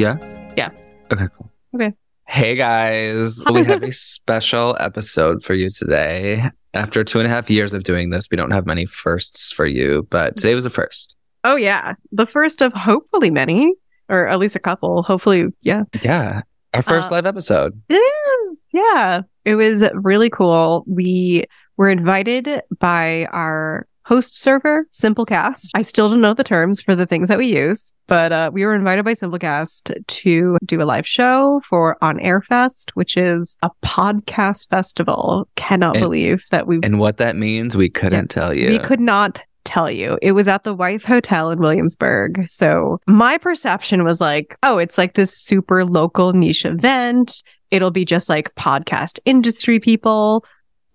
Yeah? Yeah. Okay, cool. Okay. Hey guys, we have a special episode for you today. After two and a half years of doing this, we don't have many firsts for you, but today was a first. Oh yeah, the first of hopefully many, or at least a couple. Hopefully, yeah. Yeah. Our first Uh, live episode. Is. Yeah, it was really cool. We were invited by our host server, Simplecast. I still don't know the terms for the things that we use, but uh, we were invited by Simplecast to do a live show for On Air Fest, which is a podcast festival. Cannot And- believe that we And what that means, we couldn't tell you. we could not tell you. It was at the Wythe Hotel in Williamsburg. So my perception was like, oh, it's like this super local niche event. It'll be just like podcast industry people.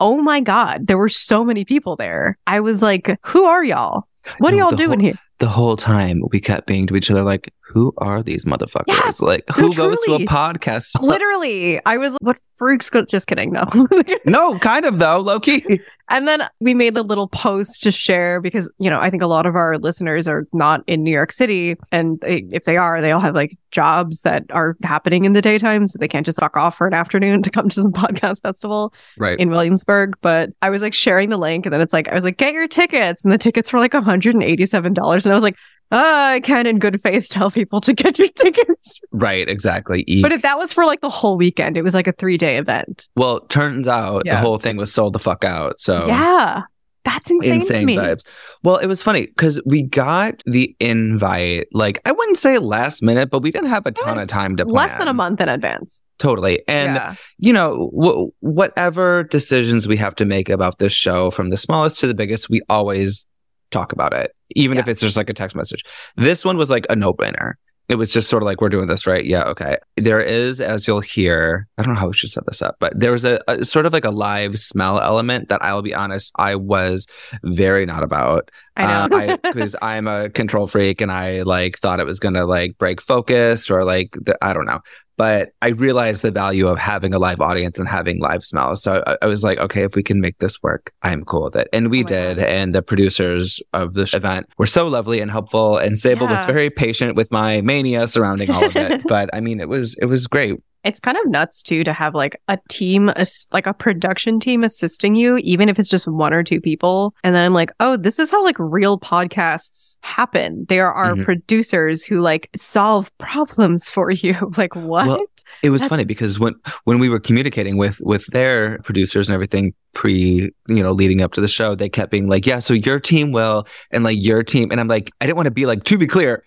Oh my God, there were so many people there. I was like, who are y'all? What are No, y'all doing whole- here? the whole time we kept being to each other like, who are these motherfuckers? Yes, like, no, who goes to a podcast? Literally, I was like, what freaks? Go-? Just kidding. No. no, kind of though, Loki. And then we made a little post to share because, you know, I think a lot of our listeners are not in New York City. And they, if they are, they all have like jobs that are happening in the daytime. So they can't just fuck off for an afternoon to come to some podcast festival Right. in Williamsburg. But I was like sharing the link and then it's like, I was like, get your tickets. And the tickets were like $187. And I was like, oh, I can in good faith tell people to get your tickets. right, exactly. Eek. But if that was for like the whole weekend. It was like a three day event. well, turns out Yeah. the whole thing was sold the fuck out. So Yeah. That's insane, to insane me. vibes. Well, it was funny because we got the invite, like I wouldn't say last minute, but we didn't have a ton of time to plan. Less than a month in advance. Totally. And yeah. you know, w- whatever decisions we have to make about this show, from the smallest to the biggest, we always talk about it, even if it's just like a text message. This one was like a no brainer. It was just sort of like, we're doing this, right? Yeah, okay. There is, as you'll hear, I don't know how we should set this up, but there was a, a sort of like a live smell element that I'll be honest, I was very not about I know. uh, because I'm a control freak and I like thought it was gonna like break focus or like the, I don't know. But I realized the value of having a live audience and having live smells. So I, I was like, okay, if we can make this work, I'm cool with it. And we Oh did. God. And the producers of this event were so lovely and helpful. And Sable was very patient with my mania surrounding all of it. but I mean, it was it was great. It's kind of nuts too to have like a team, like a production team assisting you, even if it's just one or two people. And then I'm like, oh, this is how like real podcasts happen. There are Mhm. producers who like solve problems for you. like, what? Well, It was funny because when when we were communicating with with their producers and everything pre you know leading up to the show, they kept being like, "Yeah, so your team will," and like your team, and I'm like, I didn't want to be like, to be clear,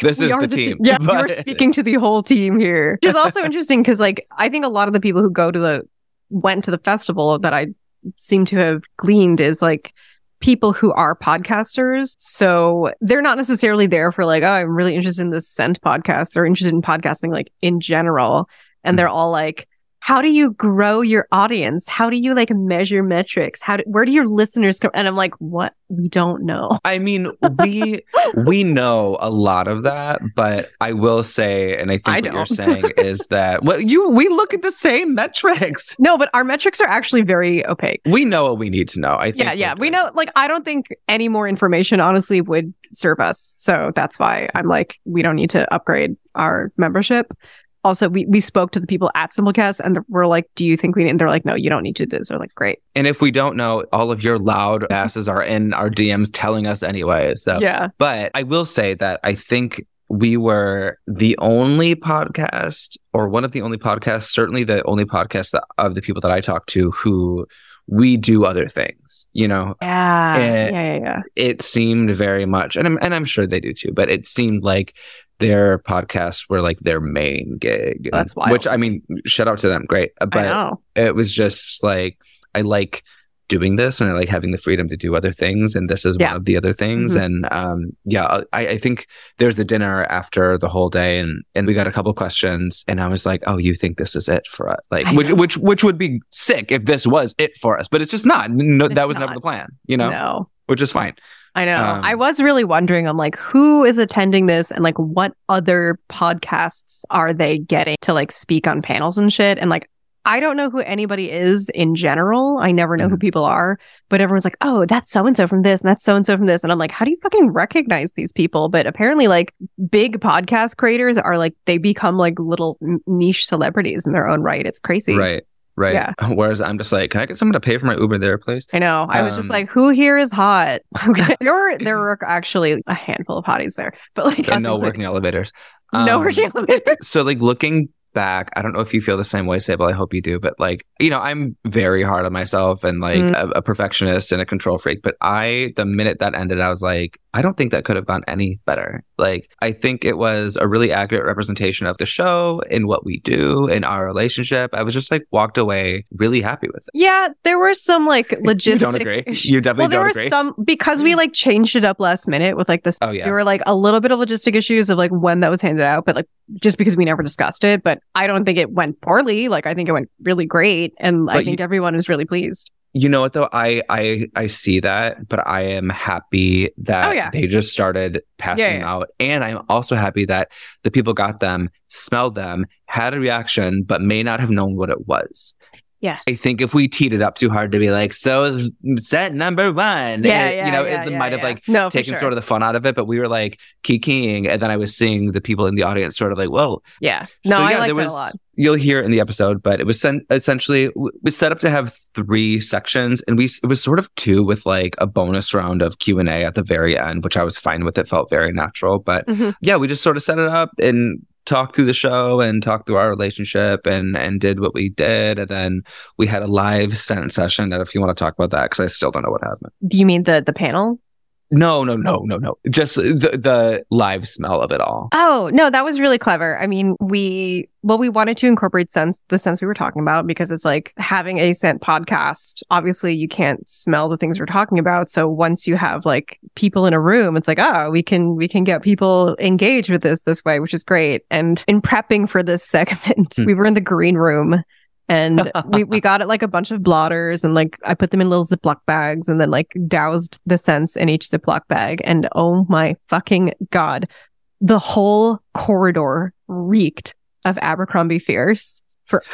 this We is the team. Yeah, But- you're speaking to the whole team here, which is also interesting because, like, I think a lot of the people who go to the went to the festival that I seem to have gleaned is like people who are podcasters. So they're not necessarily there for like, oh, I'm really interested in this scent podcast. They're interested in podcasting like in general, and hmm. they're all like. How do you grow your audience? How do you like measure metrics? How do, where do your listeners come? And I'm like, what? We don't know. I mean, we we know a lot of that, but I will say, and I think I what you're saying is that well, you we look at the same metrics. No, but our metrics are actually very opaque. We know what we need to know. I think. Yeah, yeah. We know, like, I don't think any more information honestly would serve us. So that's why I'm like, we don't need to upgrade our membership. Also, we, we spoke to the people at Simplecast and we're like, do you think we need? And they're like, no, you don't need to do this. They're like, great. And if we don't know, all of your loud asses are in our DMs telling us anyway. So Yeah. But I will say that I think we were the only podcast, or one of the only podcasts, certainly the only podcast that, of the people that I talk to who we do other things. You know, Yeah. Eh, yeah. Yeah. Yeah. it seemed very much, and I'm, and I'm sure they do too, but it seemed like their podcasts were like their main gig. That's wild. Which I mean, shout out to them, great. I But know. it was just like I like doing this and I like having the freedom to do other things and this is Yeah. one of the other things Mhm. and um yeah I, I think there's a dinner after the whole day and and we got a couple questions and I was like oh you think this is it for us like I which know. which which would be sick if this was it for us but it's just not no, It's that was never the plan you know No. which is fine I know. Um, I was really wondering, I'm like, who is attending this and like what other podcasts are they getting to like speak on panels and shit? And like, I don't know who anybody is in general. I never know who Mhm. people are, but everyone's like, oh, that's so and so from this and that's so and so from this. And I'm like, how do you fucking recognize these people? But apparently, like, big podcast creators are like, they become like little niche celebrities in their own right. It's crazy. Right. Right. Yeah. Whereas I'm just like, can I get someone to pay for my Uber there, please? I know. I was just Um, like, who here is hot? There were there were actually a handful of hotties there, but like And no working elevators. no Um, working elevators. So like looking back, I don't know if you feel the same way, Sable. I hope you do. But like, you know, I'm very hard on myself and like Mm. a, a perfectionist and a control freak. But I, the minute that ended, I was like, I don't think that could have gone any better. Like, I think it was a really accurate representation of the show and what we do in our relationship. I was just like walked away really happy with it. Yeah, there were some like You logistic. don't agree? You definitely don't agree. well, there were agree. some because we like changed it up last minute with like this. oh yeah. There were like a little bit of logistic issues of like when that was handed out, but like just because we never discussed it. But I don't think it went poorly. Like I think it went really great, and I But think everyone is really pleased. You know what though? I I I see that, but I am happy that Oh, yeah. they just started passing Yeah, yeah. out. And I'm also happy that the people got them, smelled them, had a reaction, but may not have known what it was. Yes. I think if we teed it up too hard to be like, so set number one, Yeah, it- yeah, you know, yeah, it yeah, might have like no, taken sure. sort of the fun out of it, but we were like kikiing, and then I was seeing the people in the audience sort of like, whoa, yeah. No, so, I like there was, a lot. You'll hear it in the episode, but it was sen- essentially was set up to have three sections, and we it was sort of two with like a bonus round of Q and A at the very end, which I was fine with. It felt very natural, but Mhm. yeah, we just sort of set it up and talked through the show and talked through our relationship and and did what we did, and then we had a live sentence session. That if you want to talk about that, because I still don't know what happened. Do you mean the the panel? No, no, no, no, no. Just the the live smell of it all. Oh, no, that was really clever. I mean, we well, we wanted to incorporate sense the sense we were talking about because it's like having a scent podcast. Obviously, you can't smell the things we're talking about. So once you have like people in a room, it's like, oh, we can we can get people engaged with this this way, which is great. And in prepping for this segment, Hmm. we were in the green room. And we, we got it like a bunch of blotters and like I put them in little Ziploc bags and then like doused the scents in each Ziploc bag. And oh my fucking God, the whole corridor reeked of Abercrombie Fierce for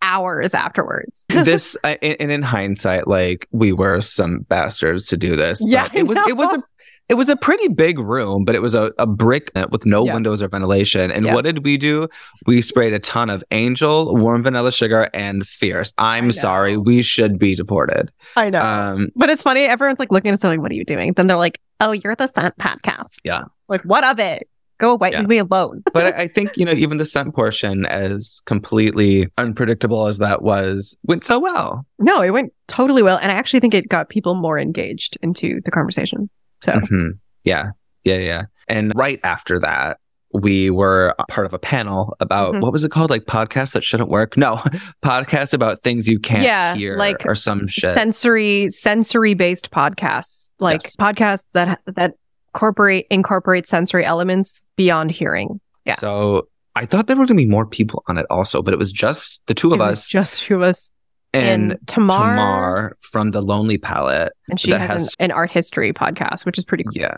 hours afterwards. this I- and in hindsight like we were some bastards to do this Yeah, it was it was a it was a pretty big room but it was a, a brick with no Yeah. windows or ventilation and Yeah. what did we do we sprayed a ton of angel warm vanilla sugar and fierce i'm sorry we should be deported I know. um but it's funny. Everyone's like looking at us like, what are you doing? Then they're like, oh, you're the scent podcast. Yeah. Like, what of it? Go away. Yeah. Leave me alone. but I think you know even the scent portion as completely unpredictable as that was went so well no, it went totally well. And I actually think it got people more engaged into the conversation. So, Mhm. Yeah, yeah, yeah. And right after that, we were part of a panel about Mhm. what was it called? Like podcasts that shouldn't work? No, podcasts about things you can't Yeah, hear like or some shit. sensory sensory based podcasts like Yes. podcasts that that incorporate incorporate sensory elements beyond hearing yeah. So I thought there were going to be more people on it also, but it was just the two of It was us just two of us and, Tamar, Tamar from the Lonely Palette. and she has, has- an, an art history podcast which is pretty cool Yeah.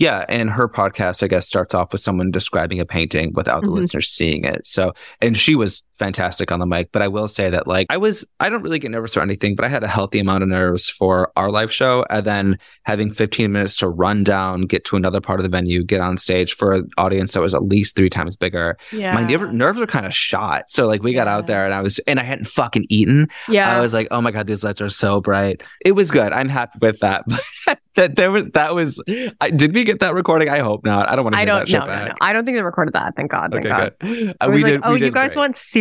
Yeah, and her podcast, I guess, starts off with someone describing a painting without the Mhm. listeners seeing it. So, and she was fantastic on the mic. But I will say that, like, I was, I don't really get nervous or anything, but I had a healthy amount of nerves for our live show. And then having 15 minutes to run down, get to another part of the venue, get on stage for an audience that was at least three times bigger. yeah My nerve, nerves were kind of shot. So, like, we got out there and I was, and I hadn't fucking eaten. yeah I was like, oh my god, these lights are so bright. It was good. I'm happy with that. that there was that was. I, did we get that recording? I hope not. I don't want to I don't that shit no, no, back. no. I don't think they recorded that. Thank God. Thank Okay, God. good. I Uh, was we like, did. oh, we you guys great. want serious,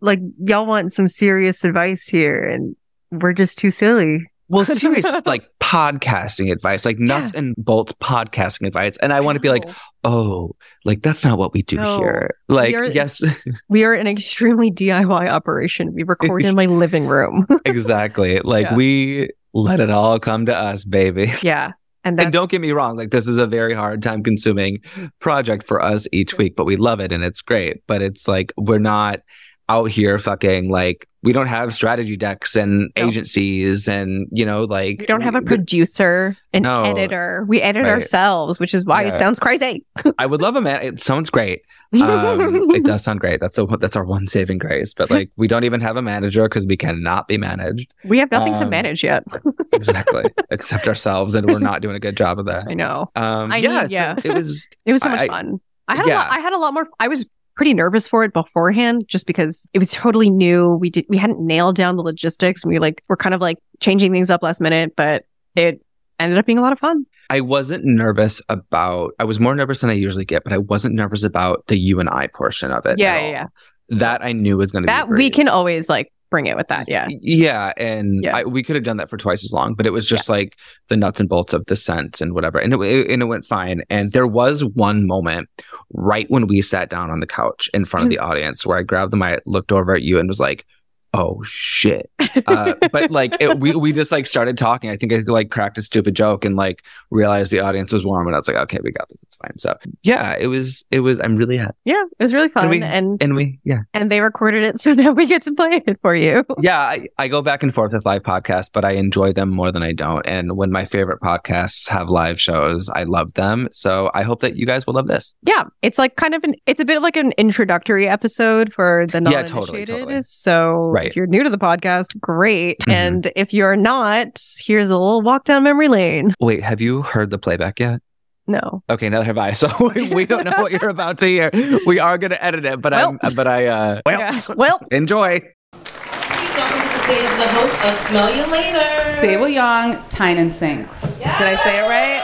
like, y'all want some serious advice here, and we're just too silly. well serious like podcasting advice, like nuts and bolts podcasting advice, and I want to be like, oh, like that's not what we do No. here. Like, are- yes, we are an extremely DIY operation. We record in my living room. exactly. Like Yeah. we let it all come to us, baby. yeah. And, and don't get me wrong, like this is a very hard, time consuming project for us each week, but we love it and it's great. But it's like we're not out here fucking like we don't have strategy decks and No. agencies and you know like We don't have a producer, an No. editor. We edit Right. ourselves, which is why Yeah. it sounds crazy. I would love a man. It sounds great. Um, it does sound great. That's the that's our one saving grace. But like, we don't even have a manager because we cannot be managed we have nothing to Um, manage yet. exactly, except ourselves, and we're not doing a good job of that. I know. Um, I yeah, need- so yeah. it was. It was so much I- fun. I had a lot, I had a lot more. I was pretty nervous for it beforehand, just because it was totally new. We did we hadn't nailed down the logistics. We like were kind of like changing things up last minute, but it ended up being a lot of fun. I wasn't nervous about. I was more nervous than I usually get, but I wasn't nervous about the you and I portion of it. Yeah, at yeah, all. yeah. That I knew was going to be That we can always like bring it with that. Yeah. Yeah, and Yeah. I, we could have done that for twice as long, but it was just like the nuts and bolts of the scent and whatever, and it, it and it went fine. And there was one moment right when we sat down on the couch in front of the audience where I grabbed the mic, looked over at you, and was like, "Oh shit!" Uh, but like it, we we just like started talking. I think I like cracked a stupid joke and like realized the audience was warm, and I was like, "Okay, we got this. It's fine." So yeah, it was it was. I'm really happy, Yeah. It was really fun. we- and and we yeah. and they recorded it, so now we get to play it for you. yeah, I, I go back and forth with live podcasts, but I enjoy them more than I don't. And when my favorite podcasts have live shows, I love them. So I hope that you guys will love this. Yeah, it's like kind of an it's a bit of like an introductory episode for the Yeah, non-initiated. totally, totally. So Right. If you're new to the podcast, great. Mhm. And if you're not, here's a little walk down memory lane. Wait, have you heard the playback yet? No. Okay, neither have I. So we, we don't know what you're about to hear. We are going to edit it, but Well. I'm but I uh well, Yeah. Well, enjoy. Welcome the host of Smell You Later. Sable Yong, Tynan Sinks. Did I say it right?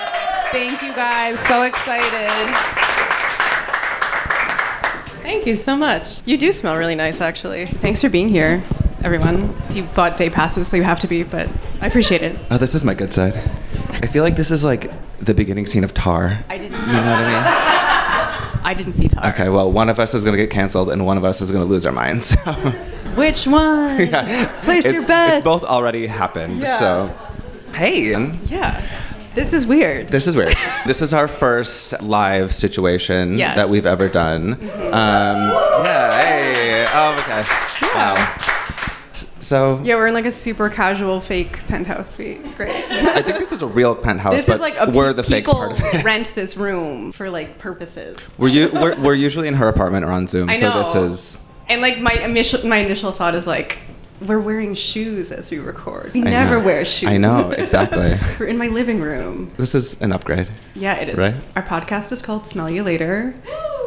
Thank you guys. So excited. Thank you so much. You do smell really nice, actually. Thanks for being here, everyone. You bought day passes, so you have to be, but I appreciate it. Oh, this is my good side. I feel like this is like the beginning scene of Tar. I didn't. You know what I mean? I didn't see Tar. Okay, well, one of us is gonna get canceled and one of us is gonna lose our minds. So, Which one? yeah. Place it's, your bets. It's both already happened. Yeah. So, hey, Yeah. This is weird. this is weird. this is our first live situation Yes. that we've ever done. Um, yeah. Hey. Oh, okay. Wow. So Yeah, we're in like a super casual fake penthouse suite. It's great. I think this is a real penthouse, This but is like a we're the fake people part of it. rent this room for like purposes. We're, u- we're, we're usually in her apartment or on Zoom, I so this know. is And like my initial my initial thought is like we're wearing shoes as we record. We I never know. wear shoes. I know, exactly. we're in my living room. This is an upgrade. Yeah, it is. Right? Our podcast is called Smell You Later.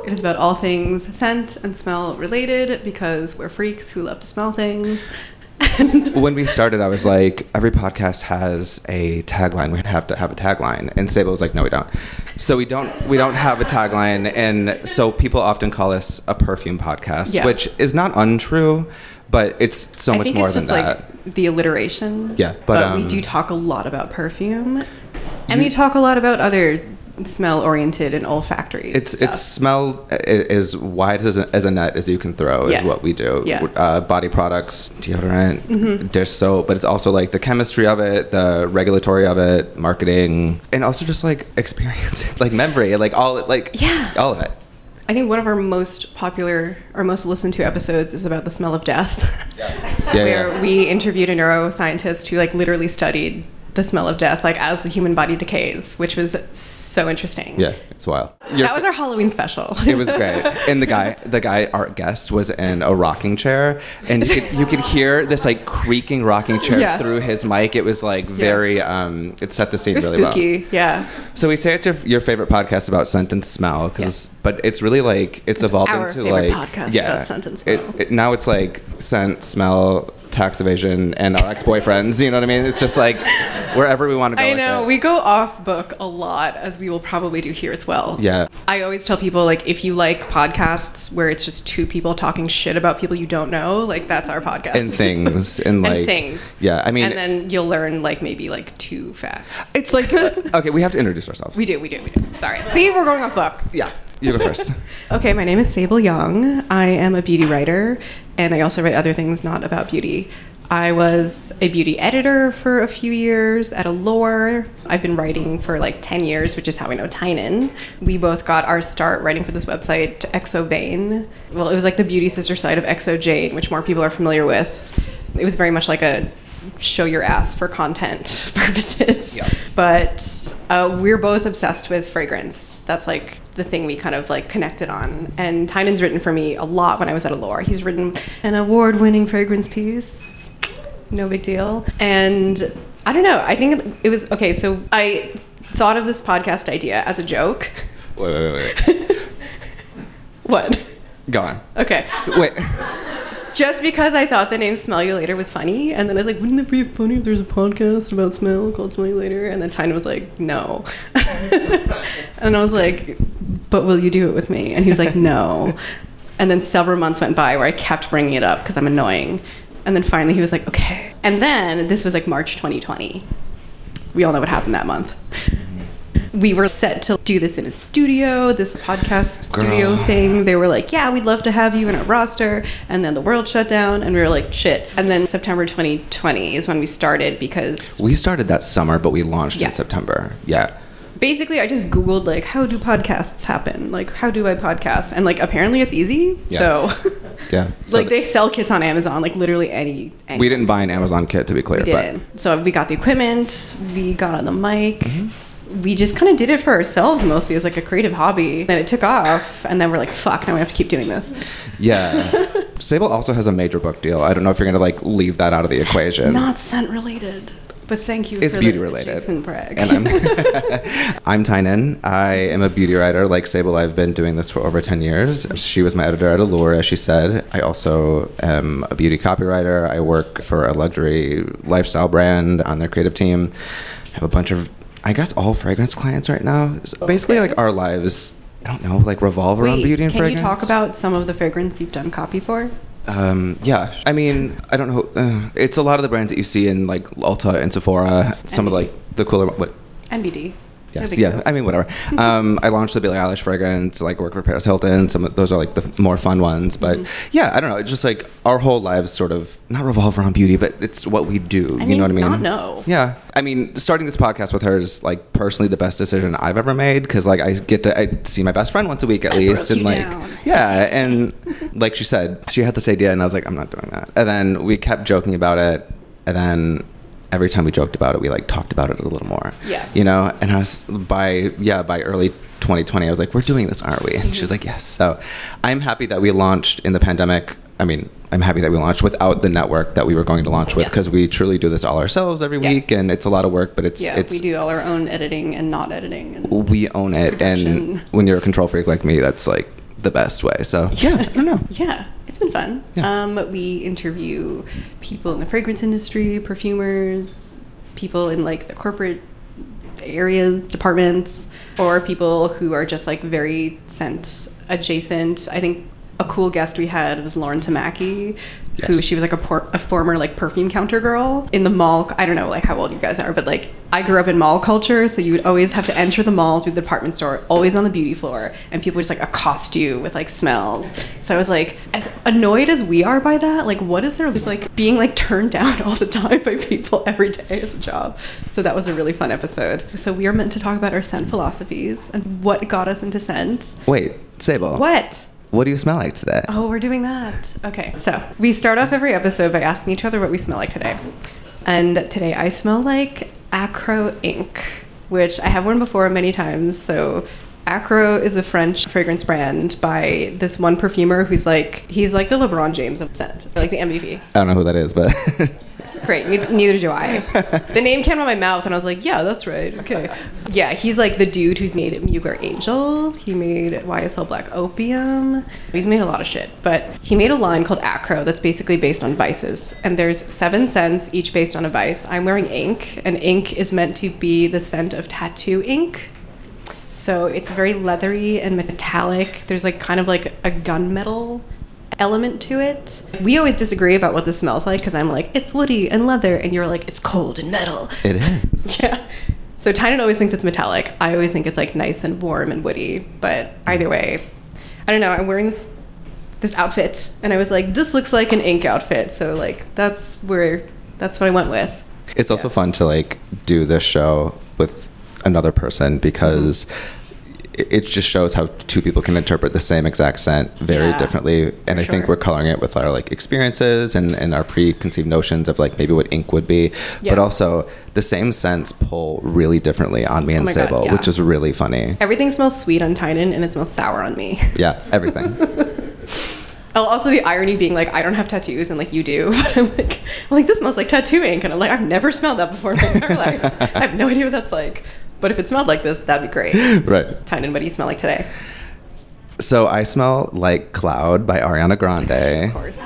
It is about all things scent and smell related because we're freaks who love to smell things. And When we started, I was like, every podcast has a tagline. We have to have a tagline. And Sable was like, no, we don't. So we don't we don't have a tagline. And so people often call us a perfume podcast, Yeah. which is not untrue, but it's so I much think more it's than just that. like the alliteration. Yeah, but, but, we um, do talk a lot about perfume, and we talk a lot about other smell-oriented and olfactory. It's stuff. it's smell as wide as a, as a net as you can throw is Yeah. what we do. Yeah. Uh, body products, deodorant, Mm-hmm. dish soap, but it's also like the chemistry of it, the regulatory of it, marketing, and also just like experience, like memory, like all like Yeah. all of it. I think one of our most popular or most listened to episodes is about the smell of death. Yeah, where yeah. we interviewed a neuroscientist who like literally studied the smell of death like as the human body decays, which was so interesting. Yeah, it's wild. Your- That was our Halloween special. it was great. And the guy, the guy, our guest was in a rocking chair, and you could, you could hear this like creaking rocking chair Yeah. through his mic. It was like very, um, it set the scene It really well. spooky. Yeah. So we say it's your, your favorite podcast about scent and smell, because but it's really like it's, evolved our into like podcast yeah, about scent and It- smell. it- now it's like scent, smell, tax evasion, and our ex boyfriends. You know what I mean? It's just like wherever we want to go. I know. We go off book a lot, as we will probably do here as well. Yeah. I always tell people, like, if you like podcasts where it's just two people talking shit about people you don't know, like, that's our podcast. and things and like and things. Yeah, I mean, and then you'll learn, like, maybe, like, two facts. it's like okay, we have to introduce ourselves. We do, we do, we do. Sorry. See, we're going off book. yeah, you go first. Okay, my name is Sable Yong. I am a beauty writer, and I also write other things not about beauty. I was a beauty editor for a few years at Allure. I've been writing for like 10 years, which is how I know Tynan. We both got our start writing for this website, xoVain. Well, it was like the beauty sister side of xoJane, which more people are familiar with. It was very much like a show your ass for content purposes. But uh, we're both obsessed with fragrance. That's like the thing we kind of like connected on. And Tynan's written for me a lot when I was at Allure. He's written an award-winning fragrance piece. No big deal. And I don't know. I think it was okay. So I thought of this podcast idea as a joke. Wait, wait, wait, wait. What? Go on. Okay. Wait. Just because I thought the name Smell You Later was funny, and then I was like, wouldn't it be funny if there's a podcast about smell called Smell You Later? And then Tyne was like, no. and I was like, but will you do it with me? And he was like, no. And then several months went by where I kept bringing it up because I'm annoying. And then finally he was like, okay. And then this was like March 2020. We all know what happened that month. We were set to do this in a studio, this podcast studio thing. They were like, yeah, we'd love to have you in our roster. And then the world shut down, and we were like, shit. And then September 2020 is when we started because We started that summer, but we launched Yeah. in September. Yeah. basically I just Googled, like, how do podcasts happen? Like, how do I podcast? And like, apparently it's easy. Yeah. So, Yeah. So like, th- they sell kits on Amazon, like, literally any. any we didn't buy an Amazon kit to be clear, We but did. So we got the equipment, we got on the mic. Mm-hmm. We just kind of did it for ourselves mostly as like a creative hobby. Then it took off, and then we're like, fuck, now we have to keep doing this. yeah. Sable also has a major book deal. I don't know if you're going to like leave that out of the equation. Not scent related, but thank you It's for beauty the related. Jason brag. And I'm I'm Tynan. I am a beauty writer. Like Sable, I've been doing this for over 10 years. She was my editor at Allure, as she said. I also am a beauty copywriter. I work for a luxury lifestyle brand on their creative team. I have a bunch of, I guess, all fragrance clients right now. So basically, like our lives, I don't know, like revolve around Wait, beauty and can fragrance. Can you talk about some of the fragrance you've done copy for? Um, yeah, I mean, I don't know. Uh, it's a lot of the brands that you see in like Ulta and Sephora. Some of like the cooler. What? NBD. Yes, yeah. deal. I mean, whatever. um, I launched the Billie Eilish fragrance. Like, work for Paris Hilton. Some of those are like the more fun ones. But Mm-hmm. yeah, I don't know. It's just like our whole lives sort of not revolve around beauty, but it's what we do. I you know what I mean, mean? not know. Yeah. I mean, starting this podcast with her is like personally the best decision I've ever made because like I get to I see my best friend once a week at least, broke and like down. yeah, and like she said, she had this idea, and I was like, I'm not doing that. And then we kept joking about it, and then every time we joked about it, we like talked about it a little more. Yeah. You know, and I was by yeah by early 2020, I was like, we're doing this, aren't we? And she was mm-hmm. like, yes. So I'm happy that we launched in the pandemic. I mean, I'm happy that we launched without the network that we were going to launch with Yeah. because we truly do this all ourselves every Yeah. week, and it's a lot of work, but it's Yeah, it's we do all our own editing and not editing. And we own it, and when you're a control freak like me, that's like the best way. So yeah, I don't know. Yeah, it's been fun. Yeah. Um, we interview people in the fragrance industry, perfumers, people in like the corporate areas, departments, or people who are just like very scent adjacent. I think a cool guest we had was Lauren Tamaki, who she was like a, por- a former like perfume counter girl in the mall. I don't know like how old you guys are, but like I grew up in mall culture, so you would always have to enter the mall through the department store, always on the beauty floor, and people would just like accost you with like smells. So I was like, as annoyed as we are by that, like what is there just like being like turned down all the time by people every day as a job? So that was a really fun episode. So we are meant to talk about our scent philosophies and what got us into scent. Wait, Sable. What? What do you smell like today? Oh, we're doing that. Okay, so we start off every episode by asking each other what we smell like today. And today I smell like Akro Ink, which I have worn before many times. So Akro is a French fragrance brand by this one perfumer who's like, he's like the LeBron James of scent, like the MVP. I don't know who that is, but Great. Neither, neither do I. the name came out of my mouth, and I was like, "Yeah, that's right. Okay." Yeah, he's like the dude who's made Mugler Angel. He made YSL Black Opium. He's made a lot of shit, but he made a line called Akro that's basically based on vices. And there's seven scents, each based on a vice. I'm wearing ink, and ink is meant to be the scent of tattoo ink. So it's very leathery and metallic. There's like kind of like a gunmetal element to it. We always disagree about what this smells like because I'm like, it's woody and leather, and you're like, it's cold and metal. it is. Yeah. So Tynan always thinks it's metallic. I always think it's like nice and warm and woody. But either way, I don't know. I'm wearing this this outfit, and I was like, this looks like an ink outfit. So like that's where that's what I went with. It's also fun to like do this show with another person because it, it just shows how two people can interpret the same exact scent very Yeah, differently. And I think we're coloring it with our like experiences and, and our preconceived notions of like maybe what ink would be. Yeah. But also the same scents pull really differently on me and Oh my God, Sable, yeah. which is really funny. Everything smells sweet on Tynan, and it smells sour on me. Yeah, everything. Oh, also the irony being like I don't have tattoos and like you do, but I'm like I'm like this smells like tattoo ink, and I'm like I've never smelled that before in my entire life. I have no idea what that's like. But if it smelled like this, that'd be great. right. Tynan, what do you smell like today? So I smell like Cloud by Ariana Grande. Of course.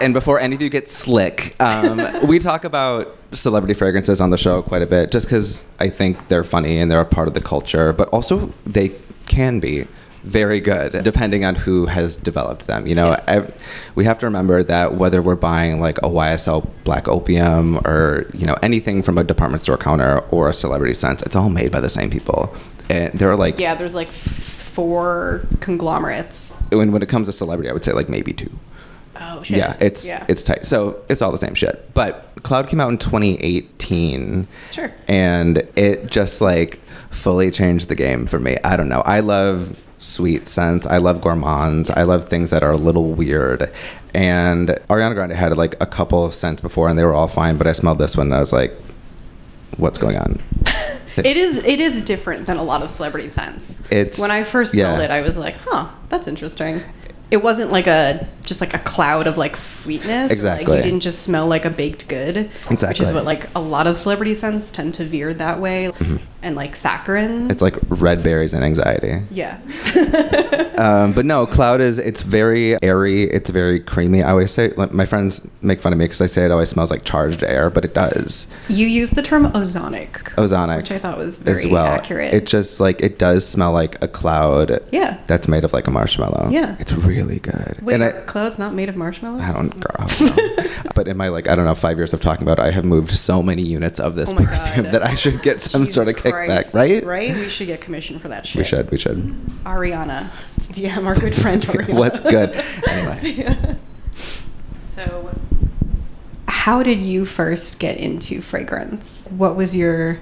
And before any of you get slick, um, we talk about celebrity fragrances on the show quite a bit just because I think they're funny and they're a part of the culture, but also they can be very good depending on who has developed them. You know, Yes. I, we have to remember that whether we're buying like a YSL Black Opium or, you know, anything from a department store counter or a celebrity scent, it's all made by the same people. And they're like, Yeah, there's like four conglomerates. when, when it comes to celebrity, I would say like maybe two. Oh shit. Yeah, it's yeah. it's tight. So it's all the same shit. But Cloud came out in 2018. Sure. And it just like fully changed the game for me. I don't know. I love sweet scents. I love gourmands. I love things that are a little weird. And Ariana Grande had like a couple scents before, and they were all fine. But I smelled this one, and I was like, "What's going on?" It is it is different than a lot of celebrity scents. It's- when I first smelled yeah. it, I was like, huh, that's interesting. It wasn't like a just like a cloud of like sweetness. Exactly. Like you didn't just smell like a baked good. Exactly. Which is what like a lot of celebrity scents tend to veer that way. Mm-hmm. And like saccharin. It's like red berries and anxiety. yeah. Um, but no, Cloud is it's very airy. It's very creamy. I always say like, my friends make fun of me because I say it always smells like charged air, but it does. You use the term ozonic. Ozonic, Which I thought was very as well. accurate. It just like it does smell like a cloud. Yeah. that's made of like a marshmallow. Yeah. it's really good. Wait, and I, clouds not made of marshmallows? I don't, girl. I don't know. But in my like I don't know five years of talking about it, I have moved so many units of this Oh perfume God. that I should get some sort of Jesus kickback, Christ. right? Right? We should get commission for that shit. We should. We should. Ariana. Let's DM our good friend Ariana. What's good? Anyway. So, how did you first get into fragrance? What was your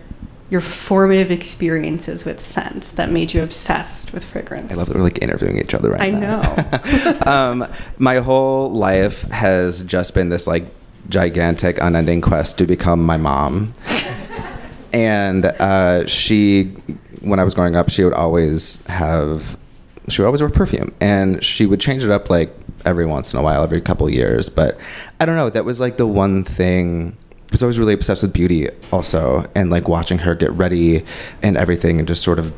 your formative experiences with scent that made you obsessed with fragrance? I love that we're like interviewing each other right I now. I know. um, my whole life has just been this like gigantic, unending quest to become my mom. and uh, she, when I was growing up, she would always have, she would always wear perfume, and she would change it up like every once in a while, every couple years. But I don't know. That was like the one thing. I was always really obsessed with beauty, also, and like watching her get ready and everything, and just sort of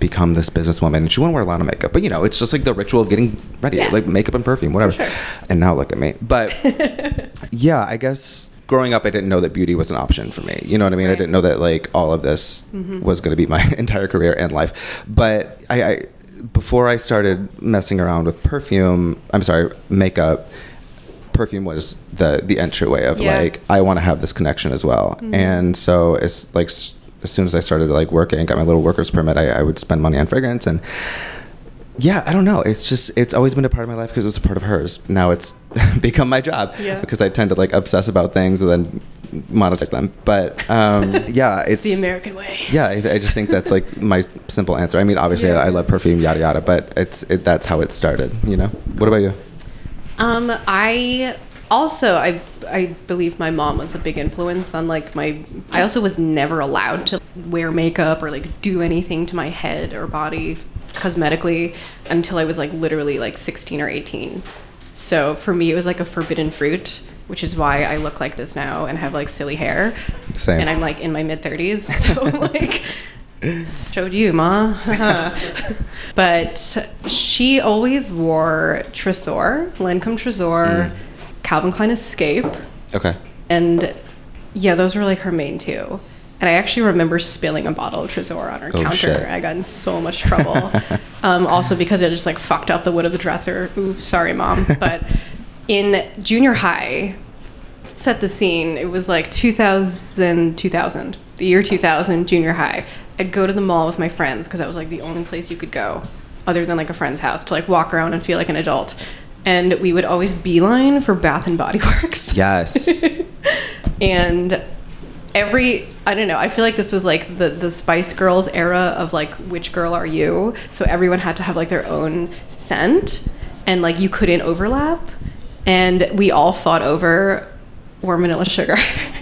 become this businesswoman. And she wouldn't wear a lot of makeup, but you know, it's just like the ritual of getting ready, Yeah. like makeup and perfume, whatever. Sure. And now look at me. But yeah, I guess growing up, I didn't know that beauty was an option for me. You know what I mean? I Right. Mm-hmm. didn't know that like all of this was going to be my entire career and life. But I, I, before I started messing around with perfume, I'm sorry, makeup. Perfume was the the entryway of Yeah. like I want to have this connection as well, and so it's like as soon as I started like working, got my little workers permit, I, I would spend money on fragrance and yeah, I don't know. It's just it's always been a part of my life because it was a part of hers. Now it's become my job Yeah. because I tend to like obsess about things and then monetize them. But um, yeah, it's, it's the American way. Yeah, I, I just think that's like my simple answer. I mean, obviously, Yeah. I, I love perfume, yada yada, but it's it, that's how it started. You know. What about you? Um, I also I I believe my mom was a big influence on like my I also was never allowed to wear makeup or like do anything to my head or body cosmetically until I was like literally like 16 or 18. So for me it was like a forbidden fruit, which is why I look like this now and have like silly hair. Same. And I'm like in my mid 30s, so like showed you, ma. but she always wore Tresor, Lancome Tresor, Calvin Klein Escape, Okay. and yeah, those were like her main two. And I actually remember spilling a bottle of Tresor on her Oh, counter. shit. I got in so much trouble. um, also because it just like fucked up the wood of the dresser. Ooh, sorry, mom. But in junior high, set the scene. It was like 2000, 2000, the year 2000, junior high. I'd go to the mall with my friends because that was like the only place you could go, other than like a friend's house, to like walk around and feel like an adult. and we would always beeline for Bath and Body Works. Yes. and every I don't know. I feel like this was like the the Spice Girls era of like which girl are you? So everyone had to have like their own scent, and like you couldn't overlap. And we all fought over warm vanilla sugar,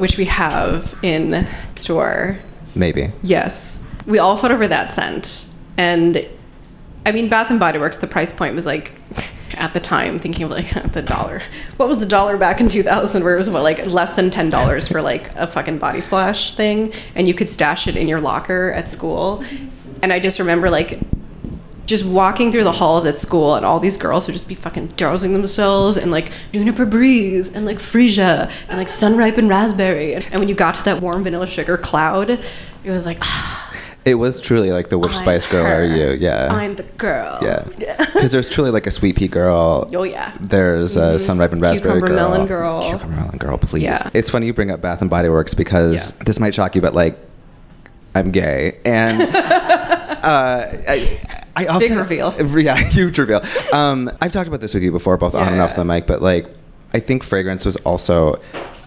which we have in store. Maybe. Yes, we all fought over that scent, and I mean Bath and Body Works. The price point was like at the time thinking of like the dollar. What was the dollar back in 2000? Where it was what like less than ten dollars for like a fucking body splash thing, and you could stash it in your locker at school. And I just remember like just walking through the halls at school and all these girls would just be fucking dousing themselves in like juniper breeze and like freesia and like sun ripened raspberry and when you got to that warm vanilla sugar cloud it was like ah, It was truly like the which I'm Spice Girl are you? Yeah. i'm the girl yeah. Because there's truly like a sweet pea girl. oh yeah There's a sun ripened raspberry Cucumber girl. melon girl. Cucumber melon girl, please. Yeah. It's funny you bring up Bath and Body Works because Yeah. this might shock you, but like, I'm gay, and uh, I, I often Big reveal. Yeah, huge reveal. Um, I've talked about this with you before, both on Yeah, and off yeah. the mic, but like, I think fragrance was also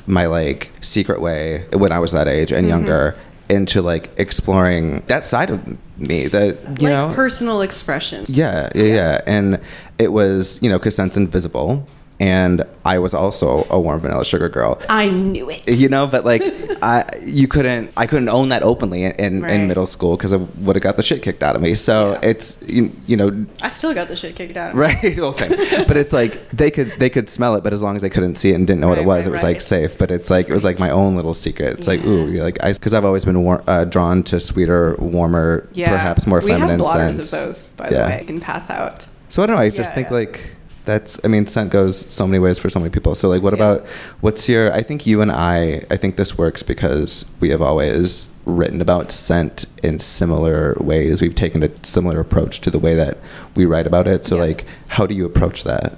my like secret way when I was that age Mm-hmm. and younger into like exploring that side of me that you like know personal expression yeah, yeah, yeah. And it was, you know, because Scent's Invisible. And I was also a warm vanilla sugar girl. i knew it You know, but like, I you couldn't, I couldn't own that openly in, in, Right. in middle school because I would have got the shit kicked out of me. So Yeah. it's, you, you know, i still got the shit kicked out of me. right, well, same. but it's like they could they could smell it, but as long as they couldn't see it and didn't know what it was, right, it was right. like safe. But it's like it was like my own little secret. It's like Yeah. ooh, like I because I've always been war- uh, drawn to sweeter, warmer, yeah perhaps more we have feminine blotters scents. of those by Yeah. the way you can pass out So I don't know. I just think yeah. like that's. I mean, scent goes so many ways for so many people. So like, what Yeah. about what's your? I think you and I. I think this works because we have always written about scent in similar ways. We've taken a similar approach to the way that we write about it. So Yes. like, how do you approach that?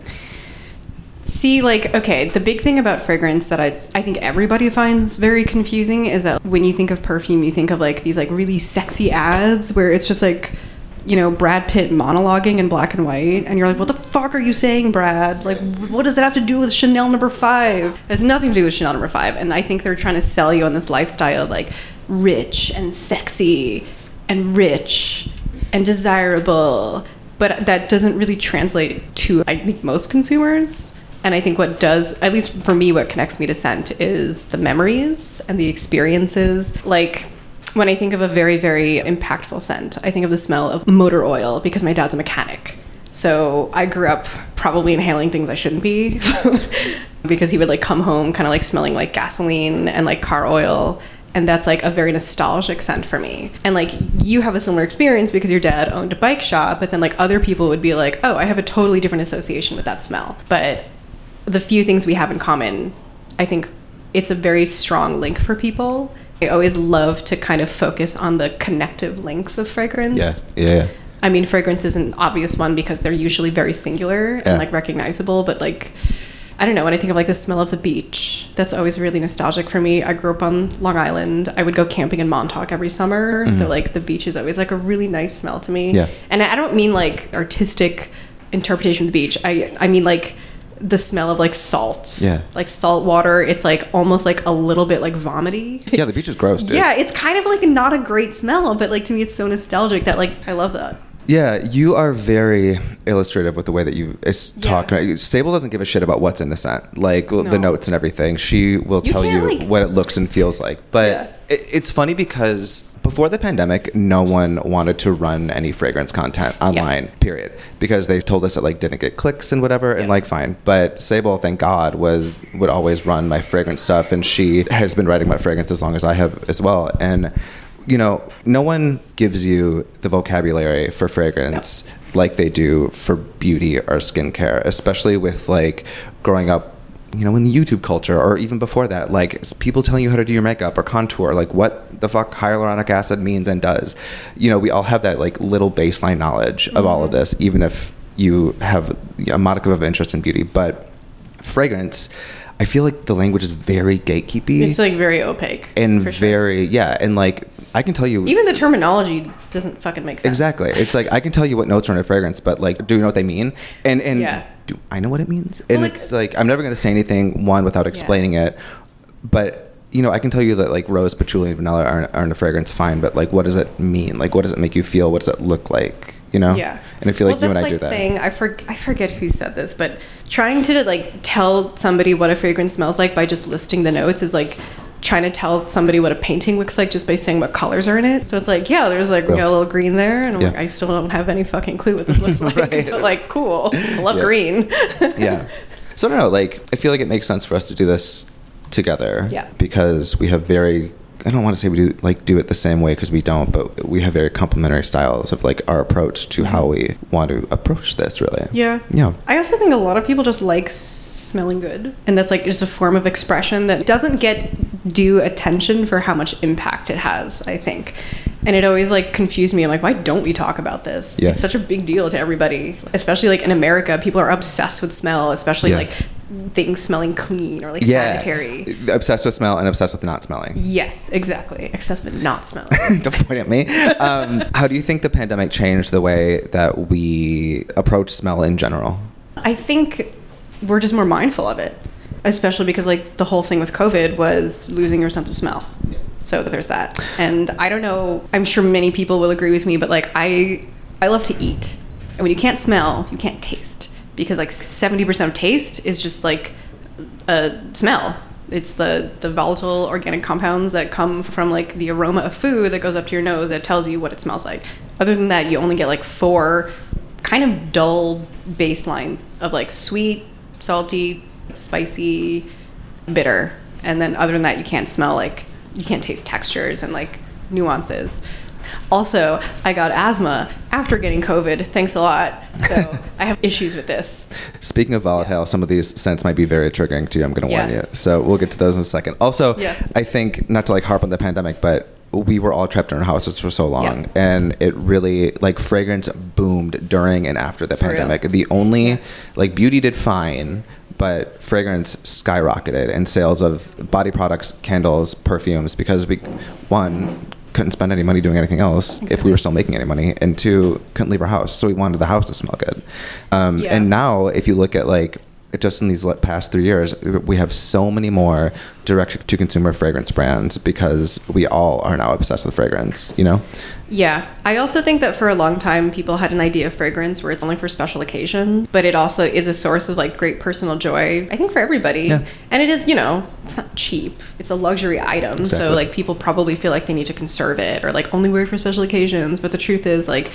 See, like, okay, the big thing about fragrance that I, I think everybody finds very confusing is that when you think of perfume, you think of like these like really sexy ads where it's just like, you know, Brad Pitt monologuing in black and white, and you're like, what the fuck are you saying, Brad? Like, what does that have to do with Chanel number five? It has nothing to do with Chanel number five. And I think they're trying to sell you on this lifestyle of like rich and sexy and rich and desirable but that doesn't really translate to i think most consumers and i think what does at least for me what connects me to scent is the memories and the experiences like when i think of a very very impactful scent i think of the smell of motor oil because my dad's a mechanic. So i grew up probably inhaling things i shouldn't be because he would like come home kind of like smelling like gasoline and like car oil and that's like a very nostalgic scent for me. And like you have a similar experience because your dad owned a bike shop but then like other people would be like oh i have a totally different association with that smell. But the few things we have in common i think it's a very strong link for people i always love to kind of focus on the connective links of fragrance Yeah, yeah. I mean, fragrance is an obvious one because they're usually very singular Yeah. and like recognizable, but like, I don't know, when I think of like the smell of the beach, that's always really nostalgic for me. I grew up on Long Island. I would go camping in Montauk every summer. So, like, the beach is always like a really nice smell to me. Mm-hmm. Yeah. And I don't mean like artistic interpretation of the beach. I, I mean like the smell of like salt. Yeah. Like salt water. It's like almost like a little bit like vomity. Yeah, the beach is gross, dude. Yeah, it's kind of like not a great smell, but like to me, it's so nostalgic that like I love that. Yeah, you are very illustrative with the way that you is talk. Yeah. Sable doesn't give a shit about what's in the scent, like the notes and everything. She will You tell you like- what it looks and feels like. But Yeah. it, it's funny because before the pandemic, no one wanted to run any fragrance content online. Period, because they told us it like didn't get clicks and whatever, and like fine. But Sable, thank God, was would always run my fragrance stuff, and she has been writing about fragrance as long as I have as well, and you know, no one gives you the vocabulary for fragrance like they do for beauty or skincare, especially with like growing up, you know, in the YouTube culture or even before that. Like it's people telling you how to do your makeup or contour, like what the fuck hyaluronic acid means and does. You know, we all have that like little baseline knowledge of all of mm-hmm. this, even if you have a modicum of interest in beauty. But fragrance, I feel like the language is very gatekeepy It's like very opaque. and sure. very yeah and like I can tell you Even the terminology doesn't fucking make sense. exactly. It's like I can tell you what notes are in a fragrance, but like, do you know what they mean? And and Yeah. do I know what it means? And Well, like- it's like I'm never gonna say anything one without explaining it, but. You know, I can tell you that like rose, patchouli, and vanilla aren't, aren't a fragrance, fine. But like, what does it mean? Like, what does it make you feel? What does it look like? You know? Yeah. And I feel like well, you and I do like that. saying I for, I forget who said this, but trying to like tell somebody what a fragrance smells like by just listing the notes is like trying to tell somebody what a painting looks like just by saying what colors are in it. So it's like, yeah, there's like Yeah. a little green there, and I'm Yeah. like, I still don't have any fucking clue what this looks like. Right. But like, cool, I love Yeah. green. yeah. So I don't know. Like, I feel like it makes sense for us to do this together. Yeah. Because we have very. I don't want to say we do like do it the same way because we don't, but we have very complementary styles of like our approach to how we want to approach this. Really. Yeah. Yeah. I also think a lot of people just like smelling good. And that's like just a form of expression that doesn't get due attention for how much impact it has, I think. And it always like confused me. I'm like, why don't we talk about this? Yeah. It's such a big deal to everybody, especially like in America. People are obsessed with smell, especially Yeah. like things smelling clean or like Yeah. sanitary. Obsessed with smell and obsessed with not smelling. Yes, exactly. Obsessed with not smelling. Don't point at me. Um, how do you think the pandemic changed the way that we approach smell in general? I think we're just more mindful of it, especially because like the whole thing with COVID was losing your sense of smell. So there's that. And I don't know. I'm sure many people will agree with me, but like I, I love to eat, and when you can't smell, you can't taste because like 70% of taste is just like a smell. It's the the volatile organic compounds that come from like the aroma of food that goes up to your nose that tells you what it smells like. Other than that, you only get like four kind of dull baseline of like sweet, salty, spicy, bitter. And then other than that, you can't smell like you can't taste textures and like nuances. Also, I got asthma after getting COVID. Thanks a lot. So I have issues with this. Speaking of volatile, some of these scents might be very triggering to you. I'm going to warn you. So we'll get to those in a second. Also, Yeah. I think not to like harp on the pandemic, but we were all trapped in our houses for so long, Yeah. and it really like fragrance boomed during and after the For real. pandemic. The only like beauty did fine. But fragrance skyrocketed, and sales of body products, candles, perfumes, because we, one, couldn't spend any money doing anything else if we were still making any money, and two, couldn't leave our house, so we wanted the house to smell good. Um, Yeah. And now, if you look at like just in these past three years, we have so many more direct to consumer fragrance brands because we all are now obsessed with fragrance. You know? Yeah. I also think that for a long time, people had an idea of fragrance where it's only for special occasions, but it also is a source of like great personal joy, I think, for everybody. Yeah. And it is, you know, it's not cheap, it's a luxury item. Exactly. So, like, people probably feel like they need to conserve it or like only wear it for special occasions. But the truth is, like,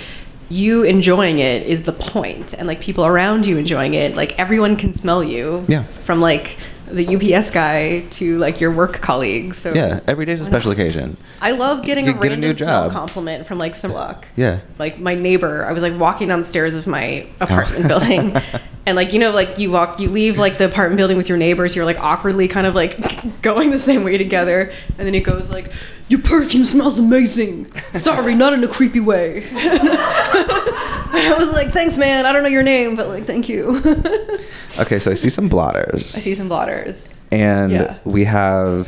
you enjoying it is the point, and like people around you enjoying it, like everyone can smell you. Yeah. From like the UPS guy to like your work colleagues. So Yeah. Every day's a special occasion. I love getting You a get a random new smell job. compliment from like some luck. Yeah. Like my neighbor, I was like walking down the stairs of my apartment oh. building, and like you know, like you walk, you leave like the apartment building with your neighbors. You're like awkwardly kind of like going the same way together, and then he goes like, "Your perfume smells amazing." Sorry, not in a creepy way. I was like, "Thanks, man. I don't know your name, but like, thank you." Okay, so I see some blotters. I see some blotters. and Yeah. we have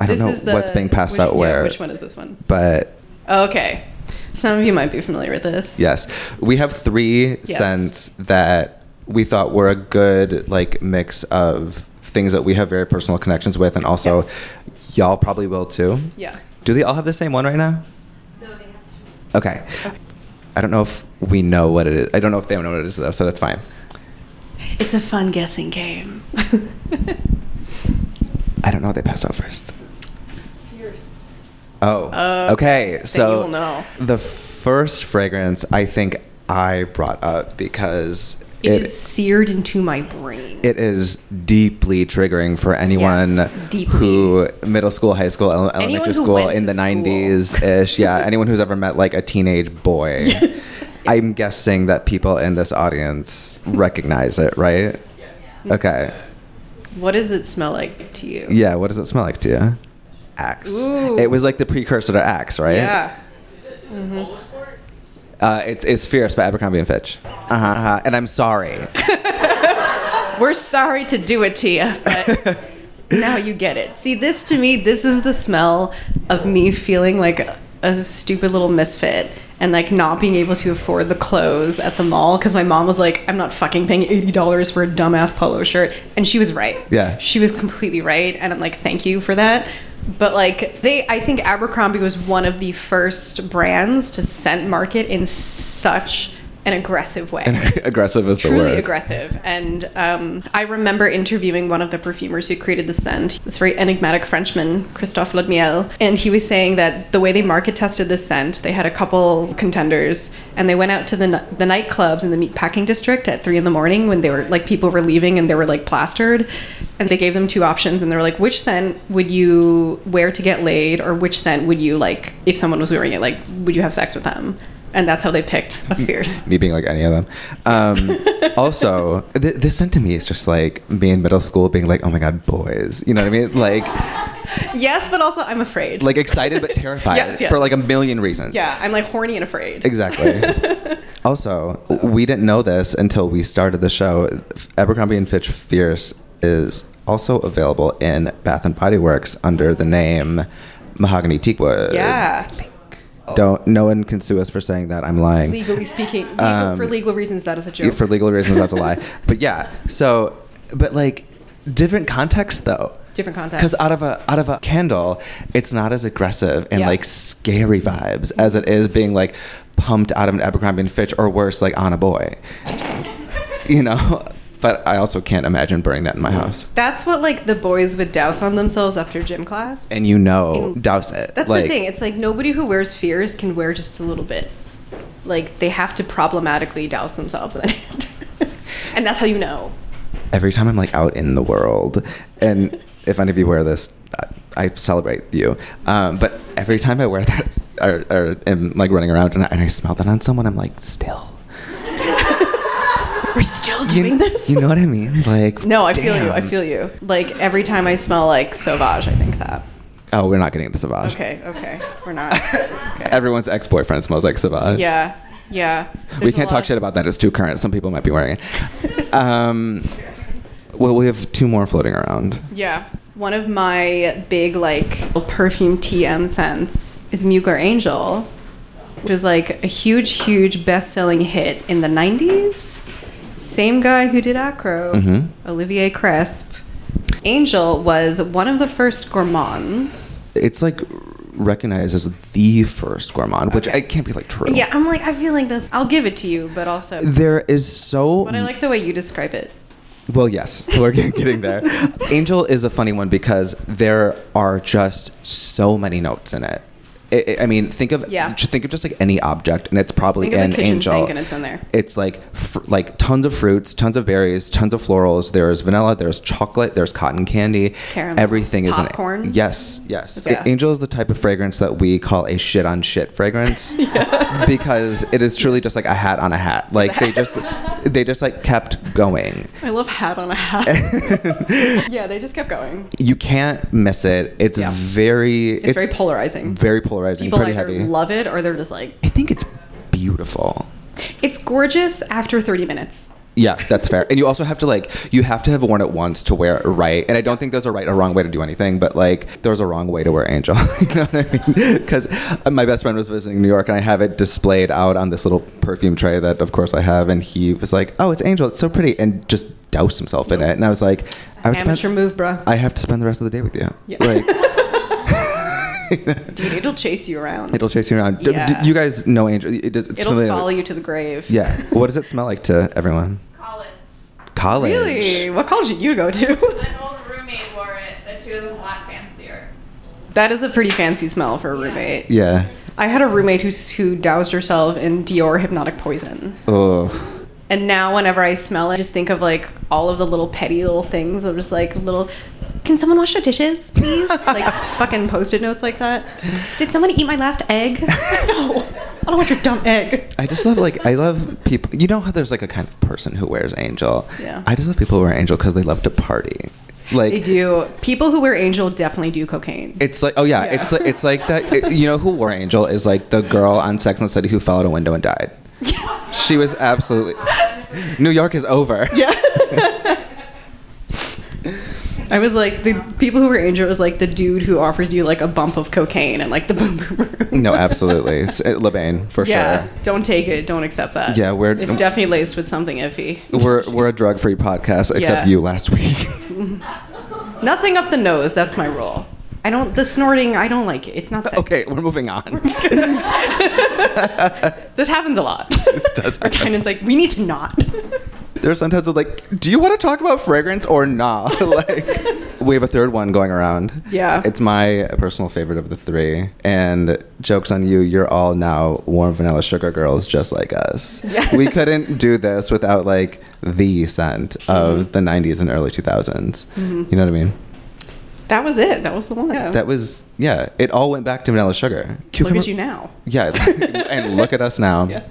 I don't This know the- what's being passed which- out yeah, where, which one is this one? but Okay, some of you might be familiar with this. yes, we have three Yes. scents that we thought were a good like mix of things that we have very personal connections with, and also y'all probably will too. Yeah. Do they all have the same one right now? No, they have two. Okay. I don't know if we know what it is. I don't know if they know what it is though, so that's fine. It's a fun guessing game. I don't know what they pass out first. Oh, Uh, okay. So you will know. the first fragrance I think I brought up because it is seared into my brain. it is deeply triggering for anyone Yes, who middle school, high school, ele- elementary who school went in to the '90s ish. Yeah, anyone who's ever met like a teenage boy. I'm guessing that people in this audience recognize it, right? Yes. Okay. what does it smell like to you? Yeah. What does it smell like to you? Axe. Ooh. It was like the precursor to Axe, right? Yeah. Mm-hmm. Uh, it's it's Fierce by Abercrombie and Fitch. Uh-huh, uh-huh. And I'm sorry. We're sorry to do it to you, but now you get it. See, this to me, this is the smell of me feeling like a, a stupid little misfit and like not being able to afford the clothes at the mall because my mom was like, I'm not fucking paying $80 for a dumbass polo shirt. And she was right. Yeah. She was completely right. And I'm like, thank you for that. But like they I think Abercrombie was one of the first brands to scent market in such an aggressive way. Aggressive is the truly aggressive. And um, I remember interviewing one of the perfumers who created the scent, this very enigmatic Frenchman, Christophe Laudamiel, and he was saying that the way they market tested the scent, they had a couple contenders, and they went out to the the nightclubs in the meatpacking district at three in the morning when they were like people were leaving and they were like plastered, and they gave them two options, and they were like, which scent would you wear to get laid, or which scent would you like if someone was wearing it, like would you have sex with them? And that's how they picked a fierce. me being like any of them. Um, also, th- this scent to me is just like me in middle school being like, oh my god, boys. You know what I mean? Like, Yes, but also I'm afraid. like excited but terrified Yes, yes. for like a million reasons. Yeah, I'm like horny and afraid. Exactly. also, we didn't know this until we started the show. Abercrombie and Fitch Fierce is also available in Bath and Body Works under the name Mahogany Teakwood. Yeah. Don't. No one can sue us for saying that. I'm lying. Legally speaking, legal, Um, for legal reasons, that is a joke. For legal reasons, that's a lie. But yeah. So, but like different context though. Different context. Because out of a out of a candle, it's not as aggressive and Yeah. like scary vibes as it is being like pumped out of an Abercrombie and Fitch or worse, like on a boy. You know. But I also can't imagine burning that in my house. That's what like the boys would douse on themselves after gym class. And you know, In- douse it. That's like, the thing. It's like nobody who wears Fierce can wear just a little bit. Like they have to problematically douse themselves in it. and that's how you know. every time I'm like out in the world, and if any of you wear this, I, I celebrate you. Um, but every time I wear that, or, or am like running around and I, and I smell that on someone, I'm like, still. We're still You, doing this. you know what I mean? Like, no, I feel you. I feel you. Like every time I smell like Sauvage, I think that. Oh, we're not getting into Sauvage. Okay, okay, we're not. Okay. Everyone's ex-boyfriend smells like Sauvage. Yeah, yeah. we There's a can't talk shit about that. It's too current. Some people might be wearing it. um, well, we have two more floating around. Yeah. One of my big like perfume TM scents is Mugler Angel, which was like a huge, huge best-selling hit in the '90s. Same guy who did Akro, Mhm. Olivier Cresp. Angel was one of the first gourmands. It's like recognized as the first gourmand, which Okay. it can't be like true. Yeah, I'm like, I feel like that's. I'll give it to you, but also, There is so but I like the way you describe it. Well, yes, we're getting there. Angel is a funny one because there are just so many notes in it. I, I- mean, think of Yeah. think of just like any object, and it's probably Think of the an kitchen angel. sink and it's in there. It's like fr- like tons of fruits, tons of berries, tons of florals. There's vanilla, there's chocolate, there's cotton candy. Caramel. Everything is in Popcorn. it. Yes, yes. Yeah. A- Angel is the type of fragrance that we call a shit on shit fragrance because it is truly just like a hat on a hat. Like they just they just like kept going. I love hat on a hat. yeah, they just kept going. you can't miss it. It's Yeah. very It's, very polarizing. very polarizing, People pretty either heavy. love it or they're just like, I think it's beautiful. it's gorgeous after 30 minutes. Yeah, that's fair. And you also have to like you have to have worn it once to wear it right. And I don't think there's a right or wrong way to do anything, but like there's a wrong way to wear Angel. you know what I mean? Because my best friend was visiting New York and I have it displayed out on this little perfume tray that of course I have, and he was like, "Oh, it's Angel. It's so pretty," and just doused himself in it. And I was like, "I would Amateur spend, move, bro. I have to spend the rest of the day with you." Yeah. Like. Dude, it'll chase you around. It'll chase you around. D- d- Yeah. you guys know Angel. It, does- it's It'll familiar. follow you to the grave. Yeah. what does it smell like to everyone? College. College. Really? What college did you go to? An old roommate wore it. The two of them a lot fancier. that is a pretty fancy smell for a roommate. Yeah. I had a roommate who's, who doused herself in Dior hypnotic poison. Oh. And now, whenever I smell it, I just think of like all of the little petty little things of just like little. Can someone wash your dishes, please? like fucking post-it notes like that. Did someone eat my last egg? no, I don't want your dumb egg. I just love like I love people. You know how there's like a kind of person who wears Angel. Yeah. I just love people who wear Angel because they love to party. Like They do. People who wear Angel definitely do cocaine. It's like oh yeah, Yeah. it's like it's like that. it- you know who wore Angel is like the girl on Sex and the City who fell out a window and died. she was absolutely. New York is over. Yeah. I was like the people who were injured was like the dude who offers you like a bump of cocaine and like the boom boom room. No, absolutely. It's, uh, Le Bain, for sure. Yeah, sure. don't take it. Don't accept that. Yeah, we're- it's definitely laced with something iffy. We're, we're a drug free podcast, except Yeah. you last week. Nothing up the nose. That's my rule. I don't. The snorting. I don't like it. It's not sexy. okay, we're moving on. This happens a lot. This does Our happen. Tynan's like, we need to not. There's sometimes I'm like, do you want to talk about fragrance or not? like, we have a third one going around. Yeah. It's my personal favorite of the three. And jokes on you, you're all now warm vanilla sugar girls just like us. Yeah. We couldn't do this without like the scent of Mm-hmm. the 90s and early 2000s. You know what I mean? That was it. That was the one. That was, yeah, it all went back to vanilla sugar. Look at you now. Yeah, and look at us now. Yeah.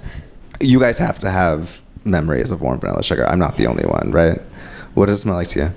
You guys have to have memories of warm vanilla sugar. I'm not the only one, right? What does it smell like to you?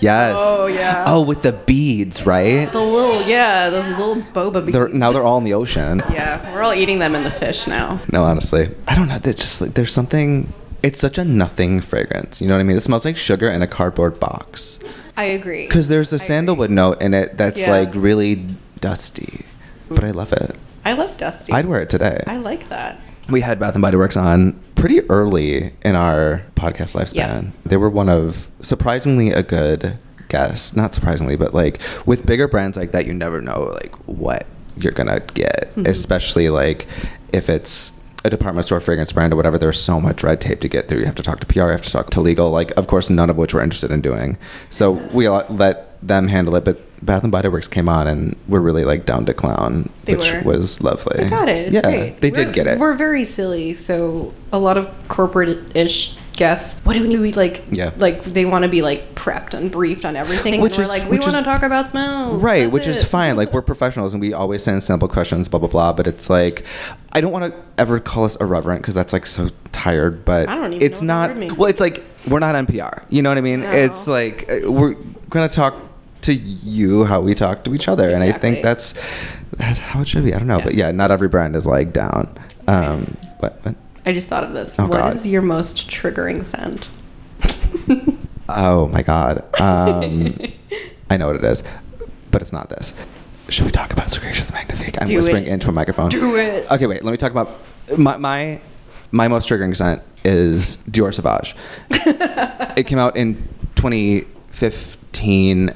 Yes. Oh, yeah. Oh, with the beads, right? The little, yeah, those little boba beads. They're, now they're all in the ocean. yeah, we're all eating them in the fish now. No, honestly, I don't know. That just like there's something. It's such a nothing fragrance. You know what I mean? It smells like sugar in a cardboard box. I agree. Because there's a sandalwood note in it that's Yeah. like really dusty, but I love it. I love Dusty. I'd wear it today. I like that. We had Bath and Body Works on pretty early in our podcast lifespan. Yeah. They were one of surprisingly a good guest. Not surprisingly, but like with bigger brands like that, you never know like what you're gonna get, Mm-hmm. especially like if it's a department store fragrance brand or whatever. There's so much red tape to get through. You have to talk to PR, you have to talk to legal. Like, of course, none of which we're interested in doing. So we let them handle it. But Bath and Body Works came on and we're really like down to clown, They which were. was lovely. I got it. It's yeah, great. they We're- did get it. We're very silly, so a lot of corporate-ish guests. What do we like? Yeah. Like they want to be like prepped and briefed on everything. Which and we're is- like, we want to talk about smells. Right, That's which is fine. Like we're professionals and we always send sample questions, blah blah blah. But it's like, I don't want to ever call us irreverent because that's like so tired. But I don't even it's not. that word means. Well, it's like we're not NPR. You know what I mean? No. It's like uh, we're gonna talk to you how we talk to each other, and I think that's that's how it should be. I don't know, Yeah. but yeah, not every brand is like down. Um, but, but I just thought of this. Oh, What is God. your most triggering scent? oh my god, um, I know what it is, but it's not this. Should we talk about Secretions Magnifique? I'm Do whispering it. into a microphone. Do it. Okay, wait. Let me talk about my my my most triggering scent is Dior Sauvage. it came out in 2015,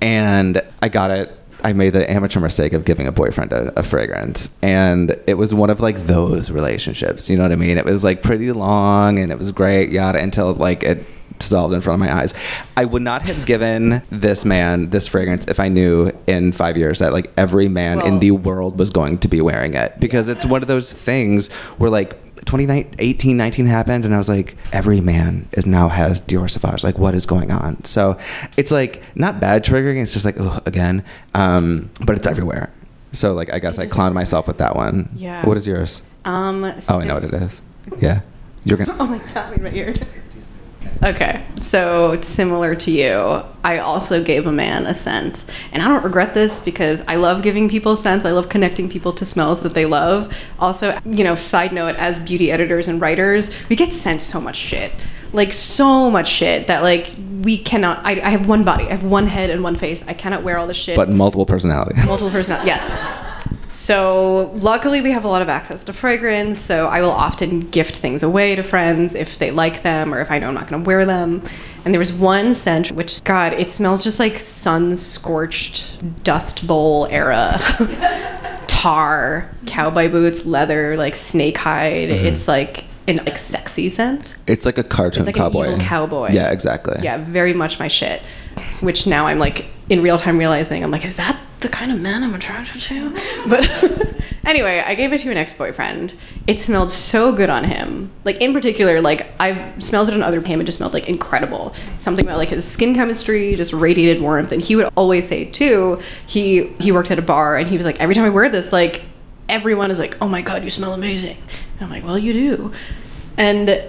and I got it. I made the amateur mistake of giving a boyfriend a, a fragrance, and it was one of like those relationships. You know what I mean? It was like pretty long, and it was great, yada, until like it dissolved in front of my eyes. I would not have given this man this fragrance if I knew in five years that like every man in the world was going to be wearing it. Because it's one of those things where like 2018 19 happened and i was like every man is now has dior sauvage. Like what is going on? So it's like not bad triggering. It's just like oh again. Um but it's everywhere. So like i guess i clowned myself with that one. Yeah. what is yours? Um. oh i know what it is. Yeah. You're gonna Oh like my god, my ear. Okay, so similar to you, I also gave a man a scent. And I don't regret this because I love giving people scents. I love connecting people to smells that they love. Also, you know, side note, as beauty editors and writers, we get sent so much shit. Like, so much shit that, like, we cannot. I, I have one body, I have one head and one face. I cannot wear all this shit but multiple personalities multiple personalities. Yes. So luckily we have a lot of access to fragrance. So I will often gift things away to friends if they like them or if I know I'm not going to wear them. And there was one scent which, God, it smells just like sun scorched dust bowl era. Tar, cowboy boots, leather, like snake hide. Mm-hmm. It's like an like sexy scent. it's like a cartoon It's like an cowboy evil cowboy. yeah exactly Yeah, very much my shit. Which now I'm like in real time realizing I'm like, is that the kind of man I'm attracted to? But anyway, I gave it to an ex boyfriend. It smelled so good on him. Like in particular, like I've smelled it on other him. It just smelled like incredible. Something about like his skin chemistry just radiated warmth. And he would always say too. He he worked at a bar and he was like, every time I wear this, like everyone is like, oh my god, you smell amazing. And I'm like, well, you do. And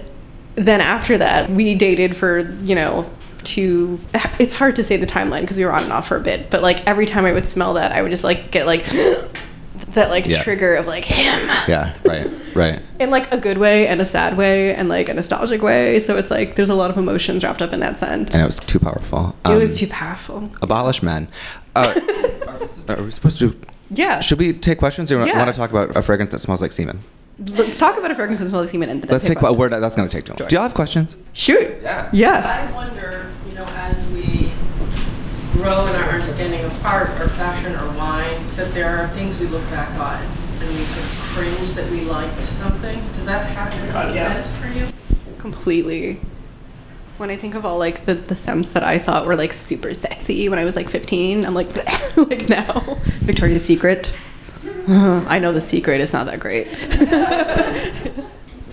then after that, we dated for, you know, to it's hard to say the timeline because we were on and off for a bit, but like every time I would smell that, I would just like get like that like Yeah. trigger of like him Yeah, right, right. in like a good way and a sad way and like a nostalgic way. So it's like there's a lot of emotions wrapped up in that scent. And it was too powerful. it was Um, too powerful. abolish men. Uh, are we supposed to? Yeah. Should we take questions, or Yeah. want to talk about a fragrance that smells like semen? Let's talk about a fragrance that smells like semen and then Let's take. questions. Word. That's going to take too long. Sure. Do y'all have questions? Shoot. Yeah. Yeah. I wonder, you know, as we grow in our understanding of art or fashion or wine, that there are things we look back on and we sort of cringe that we liked something. Does that happen in yes. sense for you? Completely. When I think of all like the, the scents that I thought were like super sexy when I was like 15, I'm like, like now. Victoria's Secret. I know the secret is not that great.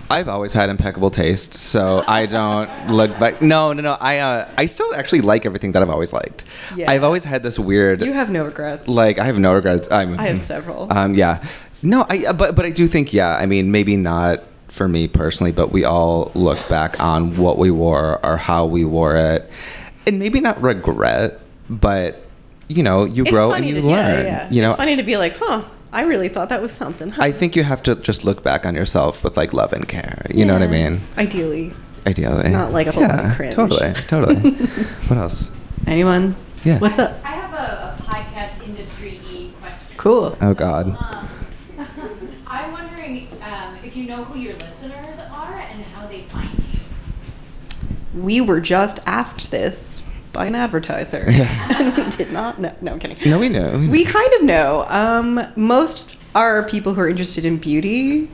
I've always had impeccable taste, so I don't look back. No, no, no. I uh, I still actually like everything that I've always liked. Yeah. I've always had this weird. you have no regrets. like I have no regrets. I'm, I have several. Um, yeah, no, I uh, but but I do think yeah. I mean, maybe not for me personally, but we all look back on what we wore or how we wore it, and maybe not regret, but you know, you It's grow and you to- learn. Yeah, yeah. You know, it's funny to be like, huh, I really thought that was something. Huh? I think you have to just look back on yourself with like love and care. You know what I mean? Ideally. Ideally, Not like a full-on yeah, cringe. Totally, totally. what else? Anyone? Yeah. What's up? I have a, a podcast industry question. Cool. Oh God. Um, I'm wondering um, if you know who your listeners are and how they find you. We were just asked this by an advertiser. and we did not know. No, I'm kidding. No, we know. we know. We kind of know. Um, most are people who are interested in beauty.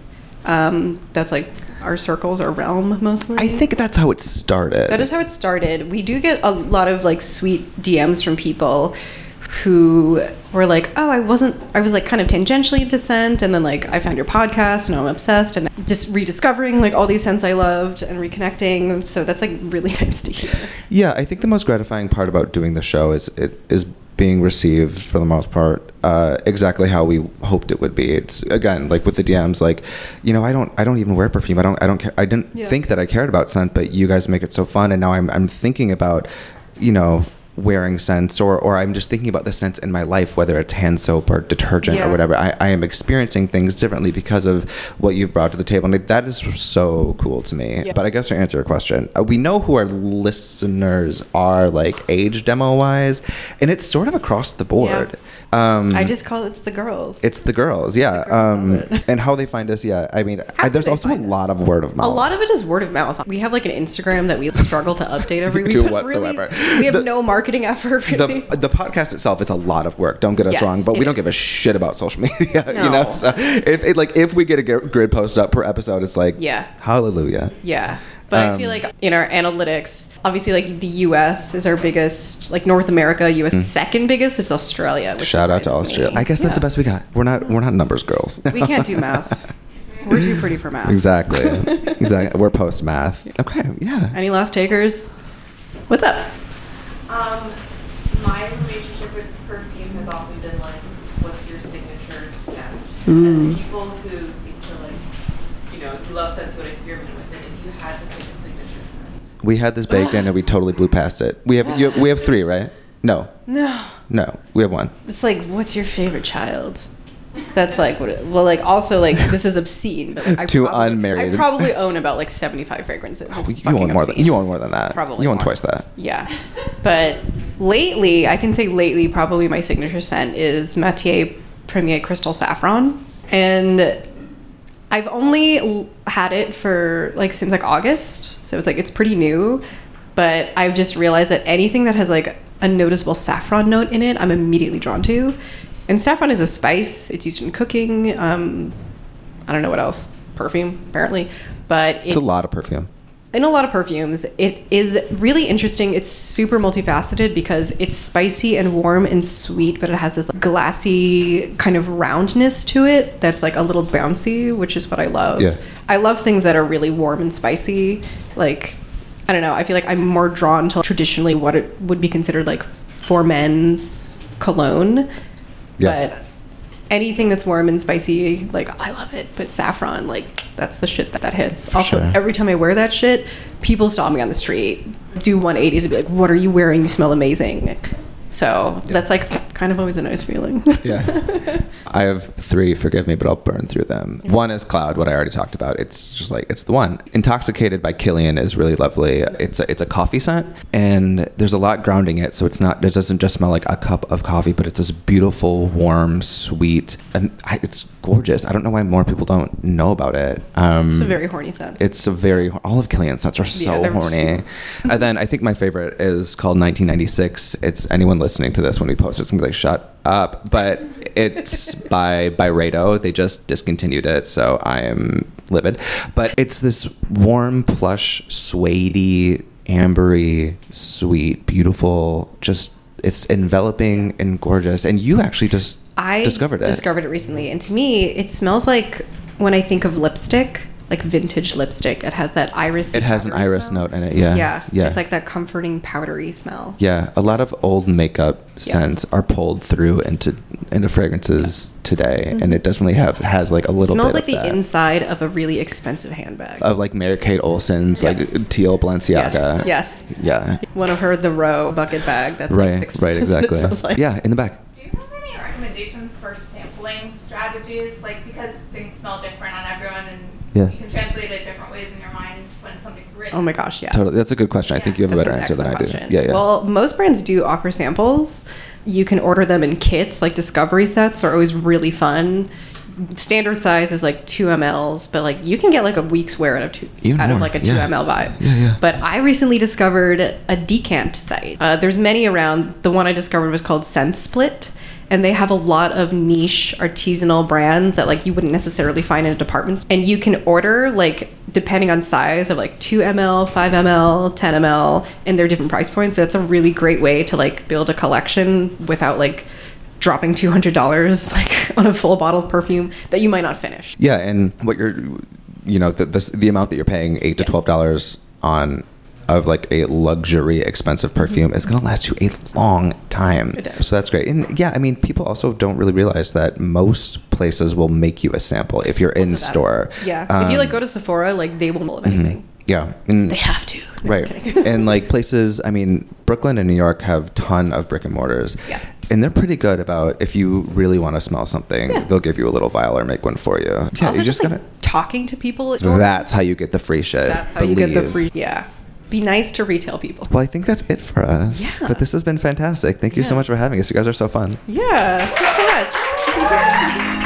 Um, that's like our circles, our realm mostly. I think that's how it started. That is how it started. We do get a lot of like sweet DMs from people who were like, "Oh, I wasn't. I was like kind of tangentially into scent, and then like I found your podcast, and I'm obsessed, and just rediscovering like all these scents I loved and reconnecting. So that's like really nice to hear. Yeah, I think the most gratifying part about doing the show is it is being received for the most part uh, exactly how we hoped it would be. It's again like with the DMs, like you know, I don't I don't even wear perfume. I don't I don't care. I didn't Yeah. think that I cared about scent, but you guys make it so fun, and now I'm I'm thinking about you know wearing scents or or I'm just thinking about the scents in my life whether it's hand soap or detergent Yeah. or whatever. I, I am experiencing things differently because of what you've brought to the table. And that is so cool to me. Yeah. but I guess to answer your question uh, we know who our listeners are like age demo wise and it's sort of across the board um I just call it it's the girls. it's the girls yeah The girls um and how they find us yeah I mean I, there's also a us? lot of word of mouth a lot of it is word of mouth. We have like an Instagram that we struggle to update every week. Do really, whatsoever. we have The- no marketing effort. Really. the the podcast itself is a lot of work. Don't get us Yes, wrong, but we don't give a shit about social media. You know, so if it, like if we get a grid post up per episode, it's like Yeah. hallelujah. Yeah. But I Um, feel like in our analytics, obviously, like the US is our biggest, like North America, US second biggest It's Australia. Which Mm. Shout out to surprises Austria. me. I guess that's the best we got. We're not we're not numbers girls. We can't do math. We're too pretty for math. exactly. exactly. We're post math. Okay. Yeah. Any last takers? What's up? Um, my relationship with perfume has often been like, what's your signature scent? Ooh. As people who seem to like, you know, you love scents, you would experiment with it. If you had to pick a signature scent, We had this baked in and we totally blew past it. We have you, we have three, right? No. No. No. We have one. It's like, what's your favorite child? That's like what. It, well, like also like this is obscene, but like, I Two probably, unmarried. I probably own about like seventy-five fragrances. Oh, you own more than you own more than that. Probably You own more. twice that. Yeah. But lately, I can say lately, probably my signature scent is Matière Première Crystal Saffron. And I've only had it for like since like August. So it's like it's pretty new. But I've just realized that anything that has like a noticeable saffron note in it, I'm immediately drawn to. And saffron is a spice, it's used in cooking. Um, I don't know what else. Perfume, apparently. But It's a lot of perfume. In a lot of perfumes. It is really interesting. It's super multifaceted because it's spicy and warm and sweet, but it has this like, glassy kind of roundness to it that's like a little bouncy, which is what I love. Yeah. I love things that are really warm and spicy. Like, I don't know. I feel like I'm more drawn to traditionally what it would be considered like for men's cologne. Yeah. But anything that's warm and spicy, like I love it. But saffron, like that's the shit that that hits. also, sure. every time I wear that shit, people stop me on the street, do 180s, and be like, "What are you wearing? You smell amazing." So that's like kind of always a nice feeling. Yeah. I have three, forgive me, but I'll burn through them. One is Cloud, what I already talked about. It's just like, it's the one. Intoxicated by Kilian is really lovely. It's a, it's a coffee scent, and there's a lot grounding it, so it's not, it doesn't just smell like a cup of coffee, but it's this beautiful, warm, sweet, and I, it's gorgeous. I don't know why more people don't know about it. Um, It's a very horny scent. it's a very all of Kilian's scents are so Yeah, horny. and then I think my favorite is called 1996. It's anyone listening to this when we post it, it's gonna be like shut up. But it's by by Byredo. They just discontinued it, so I am livid. But it's this warm, plush, suedey, ambery, sweet, beautiful, just it's enveloping and gorgeous. And you actually just I discovered it. Discovered it recently, and to me, it smells like when I think of lipstick, like vintage lipstick. It has that iris. it has an iris note in it. Yeah. Yeah, Yeah. It's like that comforting, powdery smell. Yeah, a lot of old makeup scents are pulled through into into fragrances today, mm-hmm. and it definitely have has like a little. It little smells bit like the that. inside of a really expensive handbag. of like Mary Kate Olsen's like teal Balenciaga. Yes. Yeah. One of her the row bucket bag. That's right. like six. right. Exactly. like. Yeah. In the back. Do you have any recommendations for sampling strategies? Like because things smell different on everyone, and Yeah. you can translate it different ways in your mind when something's written. Oh my gosh, yes. Totally. That's a good question. I think you have a better an answer than I do. Yeah. Yeah. Well, most brands do offer samples. You can order them in kits. Like discovery sets are always really fun. Standard size is like two mLs, but like you can get like a week's wear out of two Even out of like a two yeah. ml vibe. Yeah, yeah. But I recently discovered a decant site. Uh, there's many around. The one I discovered was called Scent Split. And they have a lot of niche artisanal brands that like you wouldn't necessarily find in a department. store. And you can order like depending on size of like 2 ml, 5 ml, 10 ml, and they're different price points. So that's a really great way to like build a collection without like dropping $200 like on a full bottle of perfume that you might not finish. Yeah, and what you're, you know, the the, the amount that you're paying eight to twelve dollars on of like a luxury expensive perfume is going to last you a long time. It does. So that's great. And yeah, I mean, people also don't really realize that most places will make you a sample if you're in that. store. Yeah. if you Um, like go to Sephora, like they will mold anything. yeah, and- They have to. No, right and like places i mean brooklyn and new york have ton of brick and mortars Yeah. and they're pretty good about if you really want to smell something Yeah. they'll give you a little vial or make one for you yeah also you just, just like gotta talking to people at that's how you get the free shit That's how you get the free. Yeah. Be nice to retail people. well i think that's it for us Yeah. but this has been fantastic thank you so much for having us you guys are so fun Yeah. Thanks so much.